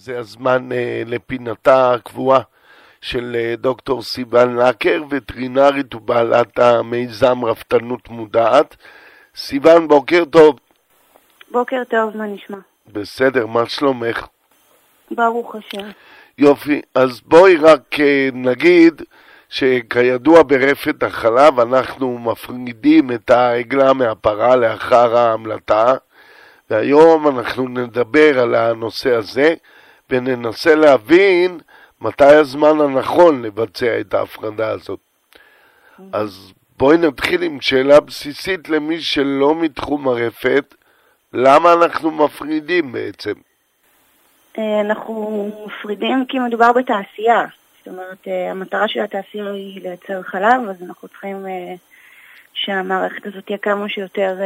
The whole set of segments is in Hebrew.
זה הזמן אה, לפינתה הקבועה של אה, דוקטור סיוון לקר, וטרינרית ובעלת המיזם רפתנות מודעת. סיוון, בוקר טוב. בוקר טוב, מה נשמע? בסדר, מה שלומך? ברוך השם. יופי, אז בואי רק אה, נגיד שכידוע ברפת החלב אנחנו מפרידים את העגלה מהפרה לאחר ההמלטה, והיום אנחנו נדבר על הנושא הזה וננסה להבין מתי הזמן הנכון לבצע את ההפרדה הזאת. אז בואי נתחיל עם שאלה בסיסית למי שלא מתחום הרפת, למה אנחנו מפרידים בעצם? אה, אנחנו מפרידים כי מדובר בתעשייה. זאת אומרת, אה, המטרה של התעשייה היא לייצר חלב, אז אנחנו צריכים אה, שהמערכת הזאת תהיה כמה שיותר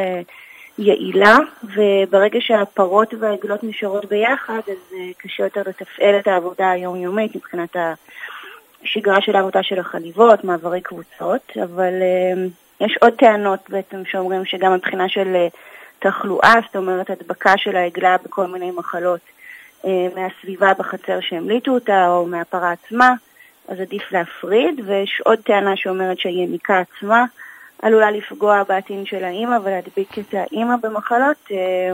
יעילה, וברגע שהפרות והעגלות נשארות ביחד, אז קשה יותר לתפעל את העבודה היומיומית מבחינת השגרה של העבודה של החליבות, מעברי קבוצות, אבל יש עוד טענות בעצם שאומרים שגם מבחינה של תחלואה, זאת אומרת הדבקה של העגלה בכל מיני מחלות, אה, מהסביבה בחצר שהמליטו אותה או מהפרה עצמה, אז עדיף להפריד, ויש עוד טענה שאומרת שהיניקה עצמה עלולה לפגוע בעתין של האימא ולהדביק את האימא במחלות. אה,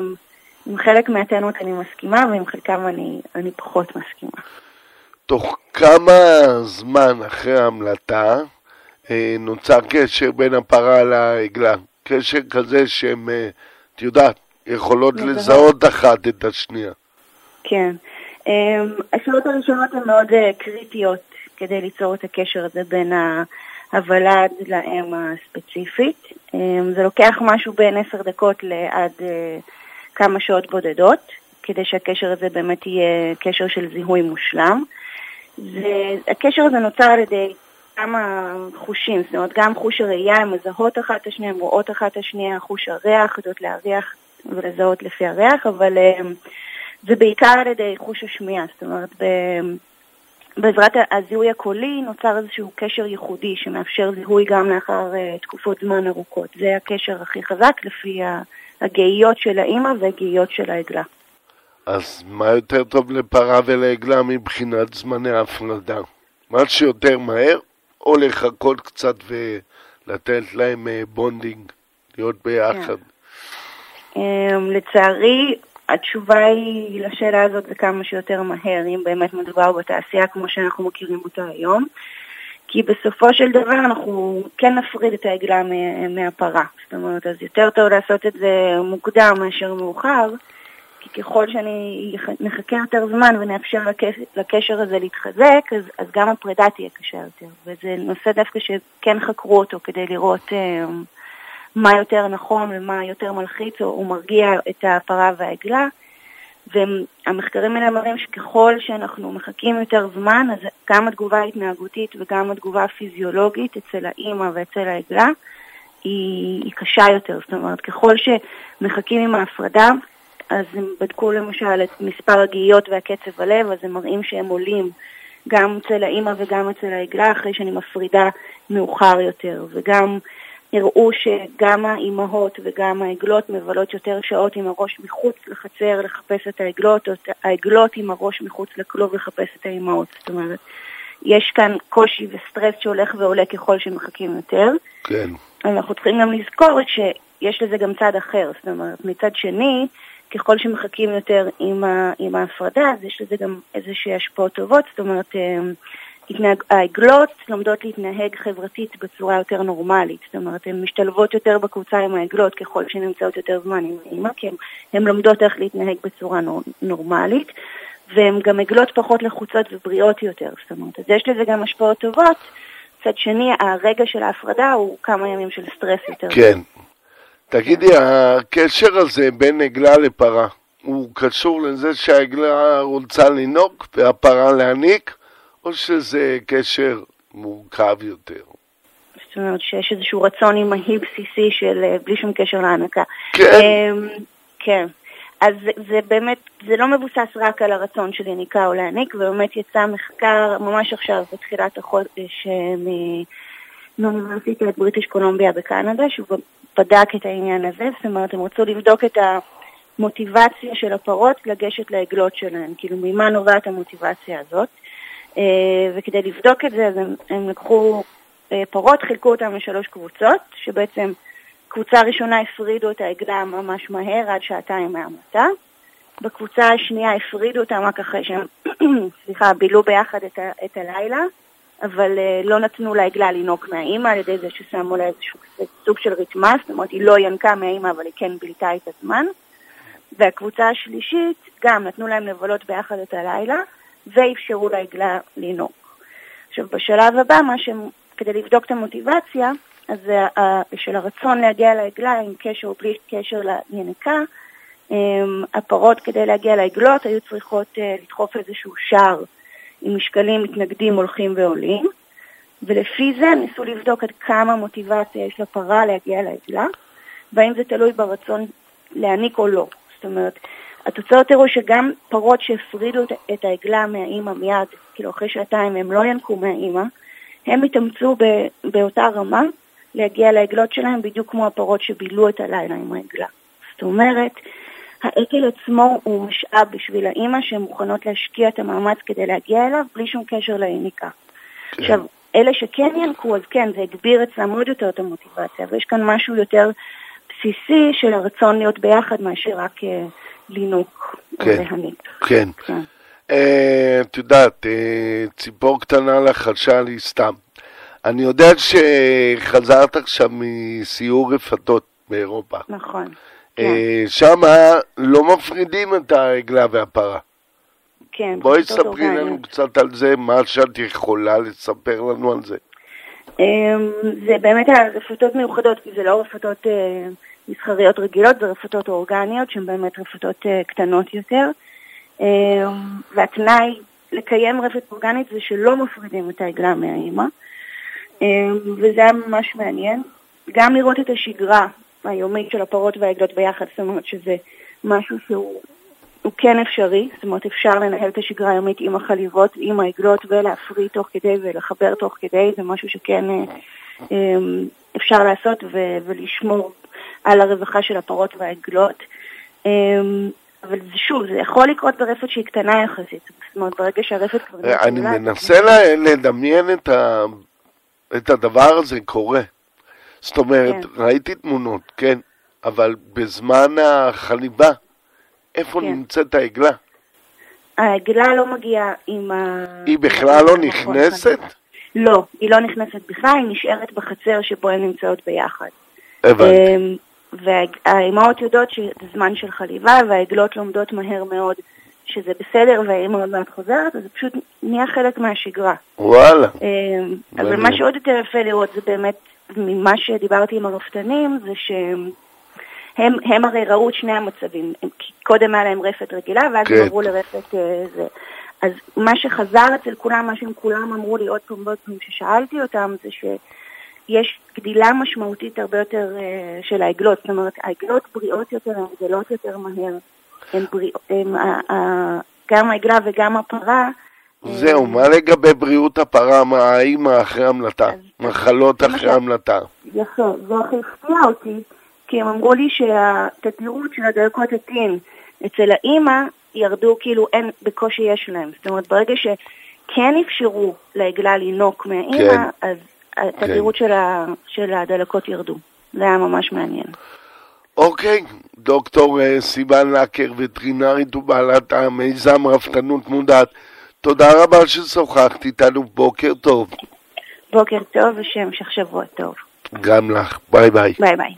עם חלק מהטענות אני מסכימה ועם חלקם אני, אני פחות מסכימה. תוך כמה זמן אחרי ההמלטה אה, נוצר קשר בין הפרה לעגלה? קשר כזה שהן, את יודעת, יכולות לזהות אחת את השנייה. כן. אמ, השאלות הראשונות הן מאוד אה, קריטיות כדי ליצור את הקשר הזה בין הוולד לאם הספציפית. אמ, זה לוקח משהו בין עשר דקות לעד אה, כמה שעות בודדות, כדי שהקשר הזה באמת יהיה קשר של זיהוי מושלם. הקשר הזה נוצר על ידי כמה חושים, זאת אומרת גם חוש הראייה, הן מזהות אחת את השנייה, הן רואות אחת את השנייה, חוש הריח, יודעות להריח ולזהות לפי הריח, אבל אמ, זה בעיקר על ידי חוש השמיעה, זאת אומרת, בעזרת הזיהוי הקולי נוצר איזשהו קשר ייחודי שמאפשר זיהוי גם לאחר uh, תקופות זמן ארוכות. זה הקשר הכי חזק לפי הגאיות של האימא והגאיות של העגלה. אז מה יותר טוב לפרה ולעגלה מבחינת זמני ההפרדה? מה שיותר מהר, או לחכות קצת ולתת להם bonding, אה, להיות ביחד? כן. Um, לצערי, התשובה היא לשאלה הזאת זה כמה שיותר מהר, אם באמת מדובר בתעשייה כמו שאנחנו מכירים אותה היום. כי בסופו של דבר אנחנו כן נפריד את העגלה מהפרה. זאת אומרת, אז יותר טוב לעשות את זה מוקדם מאשר מאוחר, כי ככל שאנחנו נחכה יותר זמן ונאפשר לקשר, הזה להתחזק, אז, אז גם הפרידה תהיה קשה יותר. וזה נושא דווקא שכן חקרו אותו כדי לראות... אה, מה יותר נכון ומה יותר מלחיץ או, מרגיע את הפרה והעגלה. והמחקרים האלה מראים שככל שאנחנו מחכים יותר זמן, אז גם התגובה ההתנהגותית וגם התגובה הפיזיולוגית אצל האימא ואצל העגלה היא, היא קשה יותר. זאת אומרת, ככל שמחכים עם ההפרדה, אז הם בדקו למשל את מספר הגאיות והקצב הלב, אז הם מראים שהם עולים גם אצל האימא וגם אצל העגלה אחרי שאני מפרידה מאוחר יותר. וגם הראו שגם האימהות וגם העגלות מבלות יותר שעות עם הראש מחוץ לחצר לחפש את העגלות, או העגלות עם הראש מחוץ לכלוב לחפש את האימהות. זאת אומרת, יש כאן קושי וסטרס שהולך ועולה ככל שמחכים יותר. כן. אנחנו צריכים גם לזכור שיש לזה גם צד אחר. זאת אומרת, מצד שני, ככל שמחכים יותר עם, ה, עם ההפרדה, אז יש לזה גם איזושהי השפעות טובות. זאת אומרת, אה, העגלות לומדות להתנהג חברתית בצורה יותר נורמלית, זאת אומרת, הן משתלבות יותר בקבוצה עם העגלות ככל שהן נמצאות יותר זמן עם האמא, כי הן לומדות איך להתנהג בצורה נור, נורמלית, והן גם עגלות פחות לחוצות ובריאות יותר, זאת אומרת, אז יש לזה גם השפעות טובות. מצד שני, הרגע של ההפרדה הוא כמה ימים של סטרס יותר. כן. תגידי, הקשר הזה בין עגלה לפרה, הוא קשור לזה שהעגלה רוצה לנהוג והפרה להניק? או שזה קשר מורכב יותר? זאת אומרת שיש איזשהו רצון אימהי בסיסי של אה, בלי שום קשר להנקה. כן. אמ, כן. אז זה, זה באמת, זה לא מבוסס רק על הרצון של יניקה או להעניק, ובאמת יצא מחקר ממש עכשיו, בתחילת החודש, אה, מאוניברסיטת בריטיש קולומביה בקנדה, שהוא בדק את העניין הזה, זאת אומרת, הם רצו לבדוק את המוטיבציה של הפרות לגשת לעגלות שלהן, כאילו ממה נובעת המוטיבציה הזאת. אה, וכדי לבדוק את זה, אז הם, הם לקחו אה, פרות, חילקו אותן לשלוש קבוצות, שבעצם קבוצה ראשונה הפרידו את העגלה ממש מהר, עד שעתיים מהמתה. בקבוצה השנייה הפרידו אותם רק אחרי שהם, סליחה, בילו ביחד את, ה, את הלילה, אבל uh, לא נתנו לעגלה לינוק מהאימא על ידי זה ששמו לה איזשהו סוג של ריתמה, זאת אומרת היא לא ינקה מהאימא אבל היא כן בילתה את הזמן. והקבוצה השלישית, גם נתנו להם לבלות ביחד את הלילה, ואפשרו לעגלה לינוק. עכשיו בשלב הבא, מה שהם, כדי לבדוק את המוטיבציה, אז uh, של הרצון להגיע לעגלה עם קשר או בלי קשר ליניקה, um, הפרות כדי להגיע לעגלות היו צריכות uh, לדחוף איזשהו שער עם משקלים מתנגדים הולכים ועולים, ולפי זה ניסו לבדוק עד כמה מוטיבציה יש לפרה להגיע לעגלה, והאם זה תלוי ברצון להעניק או לא. זאת אומרת, התוצאות הראו שגם פרות שהפרידו את העגלה מהאימא מיד, כאילו אחרי שעתיים הם לא ינקו מהאימא, הם התאמצו באותה רמה להגיע לעגלות שלהם בדיוק כמו הפרות שבילו את הלילה עם העגלה. זאת אומרת, העגל עצמו הוא משאב בשביל האימא שהן מוכנות להשקיע את המאמץ כדי להגיע אליו בלי שום קשר ליניקה. כן. עכשיו, אלה שכן ינקו, אז כן, זה הגביר אצלם עוד יותר את המוטיבציה, ויש כאן משהו יותר בסיסי של הרצון להיות ביחד מאשר רק uh, לינוק כן, להניק. כן. כן. אה, את יודעת, אה, ציפור קטנה לחשה לי סתם. אני יודע שחזרת עכשיו מסיור רפתות באירופה. נכון. כן. שם לא מפרידים את העגלה והפרה. כן. בואי ספרי לנו קצת על זה, מה שאת יכולה לספר לנו על זה. אמ, זה באמת רפתות מיוחדות, כי זה לא רפתות אה, מסחריות רגילות, זה רפתות אורגניות שהן באמת רפתות אה, קטנות יותר. אמ, והתנאי לקיים רפת אורגנית זה שלא מפרידים את העגלה מהאימא, אמ, וזה היה ממש מעניין. גם לראות את השגרה היומית של הפרות והעגלות ביחד, זאת אומרת שזה משהו שהוא כן אפשרי, זאת אומרת אפשר לנהל את השגרה היומית עם החליבות, עם העגלות ולהפריד תוך כדי ולחבר תוך כדי, זה משהו שכן אה, אפשר לעשות ולשמור על הרווחה של הפרות והעגלות. אמ, אבל זה שוב, זה יכול לקרות ברפת שהיא קטנה יחסית, זאת אומרת ברגע שהרפת כבר... אני מנסה לדמיין את, ה... את הדבר הזה קורה. זאת אומרת, כן. ראיתי תמונות, כן, אבל בזמן החליבה, איפה כן. נמצאת העגלה? העגלה לא מגיעה עם ה... היא בכלל לא נכנסת? לא, היא לא נכנסת בכלל, היא נשארת בחצר שבו הן נמצאות ביחד. הבנתי. והאימהות יודעות שזה זמן של חליבה, והעגלות לומדות מהר מאוד שזה בסדר והאימא עוד מעט חוזרת, אז זה פשוט נהיה חלק מהשגרה. וואלה. אמ, אבל מה שעוד יותר יפה לראות זה באמת ממה שדיברתי עם הרפתנים, זה שהם הם הרי ראו את שני המצבים. הם, קודם היה להם רפת רגילה, ואז כן. הם עברו לרפת אה, זה. אז מה שחזר אצל כולם, מה שהם כולם אמרו לי עוד פעם ועוד פעם כששאלתי אותם, זה שיש גדילה משמעותית הרבה יותר uh, של העגלות. זאת אומרת, העגלות בריאות יותר, הן גדלות יותר מהר. הן בריאות, הם, uh, uh, גם העגלה וגם הפרה, זהו, מה לגבי בריאות הפרה, מה האימא אחרי המלטה? מחלות אחרי המלטה. יפה, זה הכי הפתיע אותי, כי הם אמרו לי שהתדירות של הדלקות הטין אצל האימא ירדו כאילו אין, בקושי יש להם. זאת אומרת, ברגע שכן אפשרו לעגלה לינוק מהאימא, כן. אז התדירות כן. של, ה, של הדלקות ירדו. זה היה ממש מעניין. אוקיי, דוקטור אה, סיון לקר, וטרינרית ובעלת המיזם רפתנות מודעת. תודה רבה ששוחחת איתנו, בוקר טוב. בוקר טוב ושהמשך שבוע טוב. גם לך, ביי ביי. ביי ביי.